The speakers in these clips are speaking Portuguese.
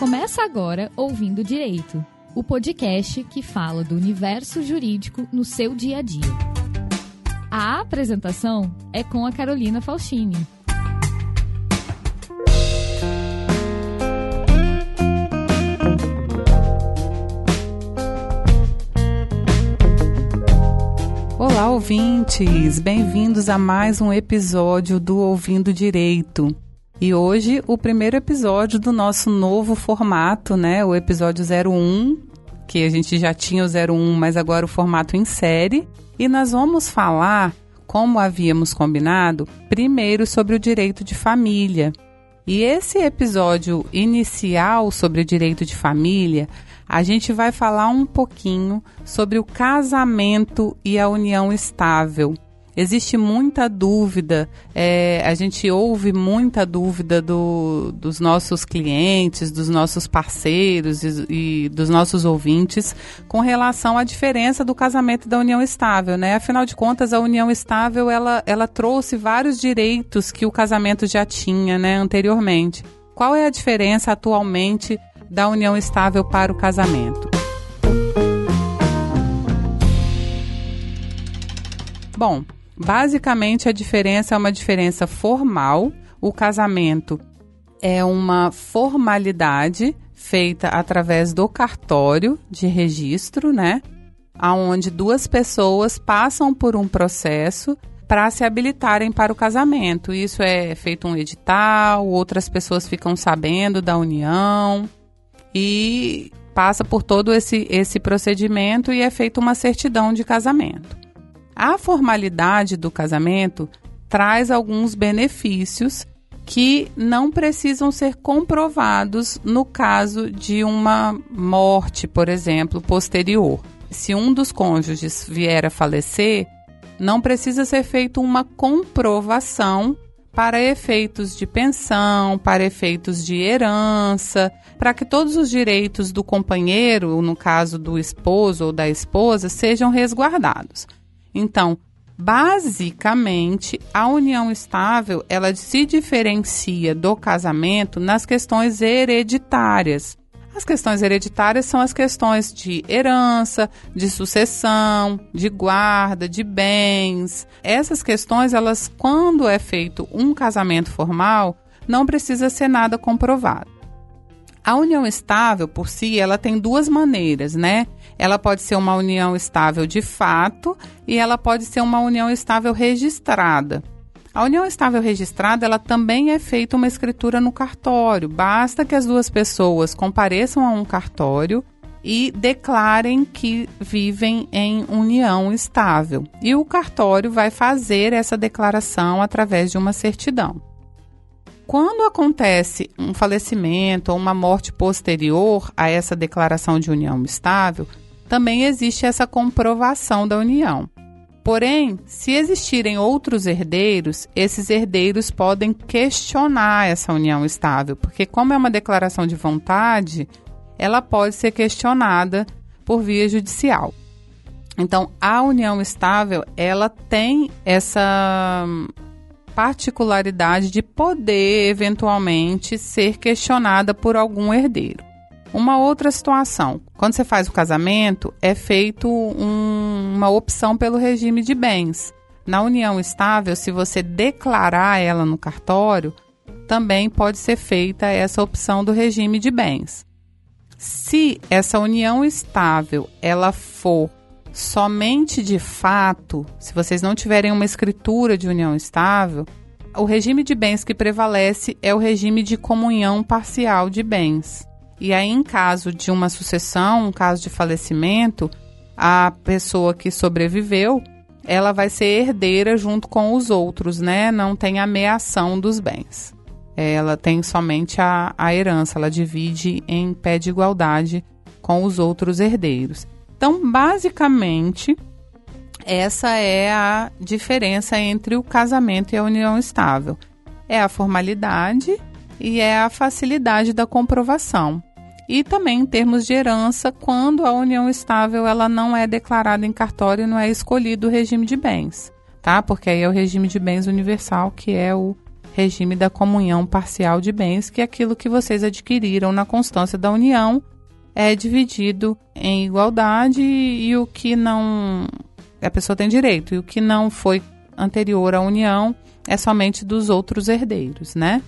Começa agora Ouvindo Direito, o podcast que fala do universo jurídico no seu dia a dia. A apresentação é com a Carolina Faustini. Olá, ouvintes! Bem-vindos a mais um episódio do Ouvindo Direito. E hoje, o primeiro episódio do nosso novo formato, né? O episódio 01, que a gente já tinha o 01, mas agora o formato em série. E nós vamos falar, como havíamos combinado, primeiro sobre o direito de família. E esse episódio inicial sobre o direito de família, a gente vai falar um pouquinho sobre o casamento e a união estável. Existe muita dúvida, é, a gente ouve muita dúvida do, dos nossos clientes, dos nossos parceiros e, e, dos nossos ouvintes com relação à diferença do casamento e da união estável, né? Afinal de contas, a união estável ela, ela trouxe vários direitos que o casamento já tinha, né, anteriormente. Qual é a diferença atualmente da união estável para o casamento? Bom, Basicamente, a diferença é uma diferença formal. O casamento é uma formalidade feita através do cartório de registro, né? Aonde duas pessoas passam por um processo para se habilitarem para o casamento. Isso é feito um edital, outras pessoas ficam sabendo da união e passa por todo esse, esse procedimento e é feita uma certidão de casamento. A formalidade do casamento traz alguns benefícios que não precisam ser comprovados no caso de uma morte, por exemplo, posterior. Se um dos cônjuges vier a falecer, não precisa ser feita uma comprovação para efeitos de pensão, para efeitos de herança, para que todos os direitos do companheiro, no caso do esposo ou da esposa, sejam resguardados. Então, basicamente, a união estável, ela se diferencia do casamento nas questões hereditárias. As questões hereditárias são as questões de herança, de sucessão, de guarda, de bens. Essas questões, elas, quando é feito um casamento formal, não precisa ser nada comprovado. A união estável, por si, ela tem duas maneiras, né? Ela pode ser uma união estável de fato e ela pode ser uma união estável registrada. A união estável registrada, ela também é feita uma escritura no cartório. Basta que as duas pessoas compareçam a um cartório e declarem que vivem em união estável. E o cartório vai fazer essa declaração através de uma certidão. Quando acontece um falecimento ou uma morte posterior a essa declaração de união estável, também existe essa comprovação da união. Porém, se existirem outros herdeiros, esses herdeiros podem questionar essa união estável, porque, como é uma declaração de vontade, ela pode ser questionada por via judicial. Então, a união estável, ela tem essa particularidade de poder eventualmente ser questionada por algum herdeiro. Uma outra situação, quando você faz o casamento, é feito um, uma opção pelo regime de bens. Na união estável, se você declarar ela no cartório, também pode ser feita essa opção do regime de bens. Se essa união estável ela for somente de fato, se vocês não tiverem uma escritura de união estável, o regime de bens que prevalece é o regime de comunhão parcial de bens. E aí, em caso de uma sucessão, um caso de falecimento, a pessoa que sobreviveu, ela vai ser herdeira junto com os outros, né? Não tem ameação dos bens. Ela tem somente a, a herança, ela divide em pé de igualdade com os outros herdeiros. Então, basicamente, essa é a diferença entre o casamento e a união estável. É a formalidade e é a facilidade da comprovação. E também em termos de herança, quando a união estável ela não é declarada em cartório e não é escolhido o regime de bens, tá? Porque aí é o regime de bens universal que é o regime da comunhão parcial de bens, que é aquilo que vocês adquiriram na constância da união, é dividido em igualdade e o que não a pessoa tem direito e o que não foi anterior à união é somente dos outros herdeiros, né?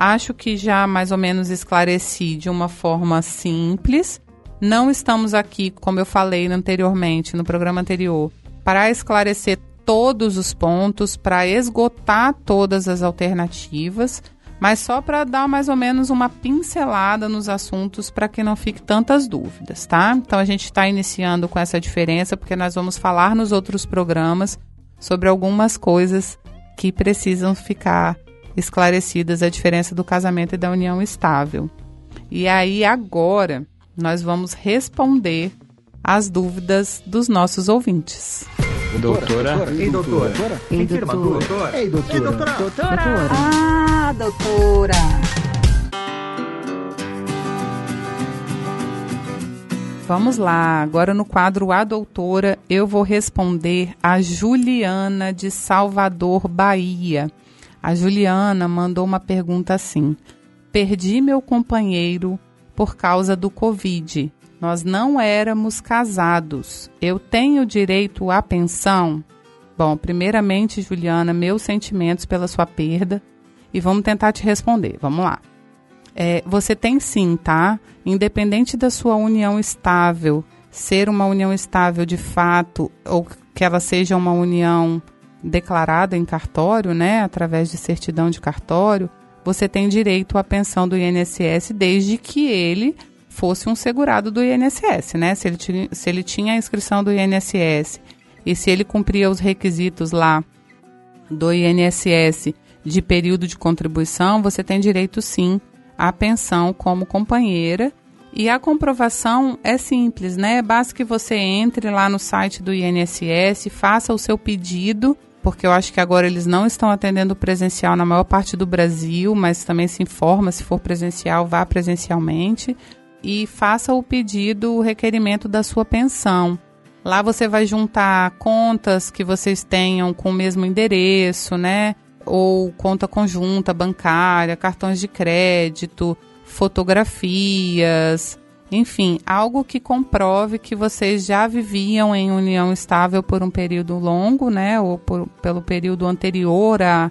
Acho que já mais ou menos esclareci de uma forma simples. Não estamos aqui, como eu falei anteriormente, no programa anterior, para esclarecer todos os pontos, para esgotar todas as alternativas, mas só para dar mais ou menos uma pincelada nos assuntos para que não fique tantas dúvidas, tá? Então a gente está iniciando com essa diferença porque nós vamos falar nos outros programas sobre algumas coisas que precisam ficar esclarecidas a diferença do casamento e da união estável. E aí agora nós vamos responder as dúvidas dos nossos ouvintes. Doutora. Ei, doutora. Ei, Confirma, doutora. Ei, doutora. Ei, doutora. Doutora. Ah, doutora. Vamos lá, agora no quadro A Doutora, eu vou responder a Juliana de Salvador, Bahia. A Juliana mandou uma pergunta assim: Perdi meu companheiro por causa do Covid. Nós não éramos casados. Eu tenho direito à pensão? Bom, primeiramente, Juliana, meus sentimentos pela sua perda e vamos tentar te responder. Vamos lá. É, você tem sim, tá? Independente da sua união estável, ser uma união estável de fato, ou que ela seja uma união declarada em cartório, né, através de certidão de cartório, você tem direito à pensão do INSS desde que ele fosse um segurado do INSS, né? Se ele, tinha, se ele tinha a inscrição do INSS e se ele cumpria os requisitos lá do INSS de período de contribuição, você tem direito sim à pensão como companheira. E a comprovação é simples, né? Basta que você entre lá no site do INSS, faça o seu pedido, porque eu acho que agora eles não estão atendendo presencial na maior parte do Brasil, mas também se informa, se for presencial, vá presencialmente e faça o pedido, o requerimento da sua pensão. Lá você vai juntar contas que vocês tenham com o mesmo endereço, né? Ou conta conjunta bancária, cartões de crédito, fotografias, enfim, algo que comprove que vocês já viviam em união estável por um período longo, né? Ou por, pelo período anterior a,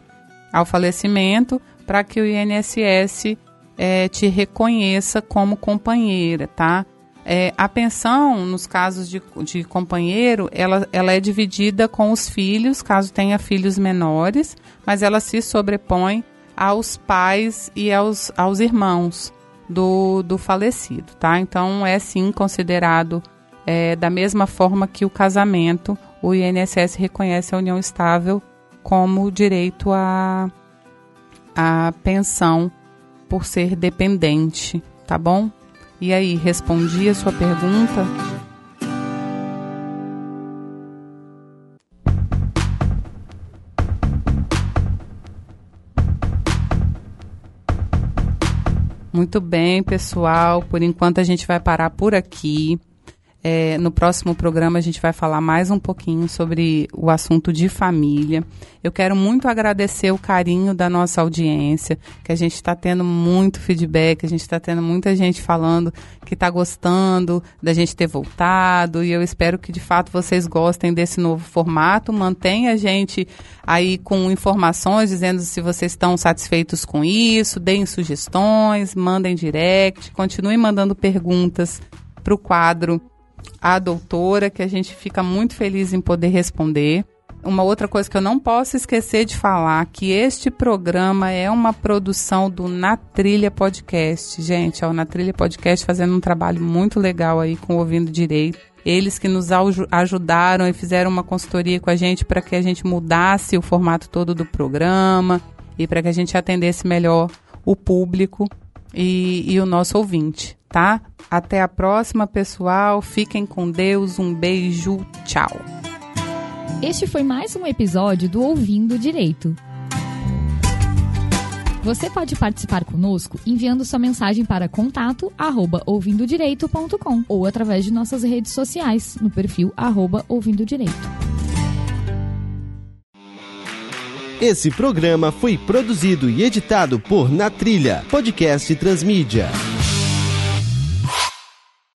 ao falecimento, para que o INSS é, te reconheça como companheira, tá? É, a pensão, nos casos de, de companheiro, ela, ela é dividida com os filhos, caso tenha filhos menores, mas ela se sobrepõe aos pais e aos, aos irmãos do, do falecido, tá? Então, é sim considerado é, da mesma forma que o casamento, o INSS reconhece a união estável como direito à a pensão por ser dependente, tá bom? E aí, respondi a sua pergunta? Muito bem, pessoal. Por enquanto a gente vai parar por aqui. É, no próximo programa a gente vai falar mais um pouquinho sobre o assunto de família. Eu quero muito agradecer o carinho da nossa audiência, que a gente está tendo muito feedback, a gente está tendo muita gente falando que está gostando da gente ter voltado e eu espero que de fato vocês gostem desse novo formato. Mantenha a gente aí com informações dizendo se vocês estão satisfeitos com isso, deem sugestões, mandem direct, continuem mandando perguntas para o quadro a doutora, que a gente fica muito feliz em poder responder. Uma outra coisa que eu não posso esquecer de falar, que este programa é uma produção do Na Trilha Podcast. Gente, o Na Trilha Podcast fazendo um trabalho muito legal aí com o Ouvindo Direito. Eles que nos ajudaram e fizeram uma consultoria com a gente para que a gente mudasse o formato todo do programa e para que a gente atendesse melhor o público e, e o nosso ouvinte, tá? Até a próxima, pessoal. Fiquem com Deus. Um beijo. Tchau. Este foi mais um episódio do Ouvindo Direito. Você pode participar conosco enviando sua mensagem para contato arroba ouvindodireito.com ou através de nossas redes sociais no perfil arroba ouvindo direito. Esse programa foi produzido e editado por Na Trilha, podcast Transmídia.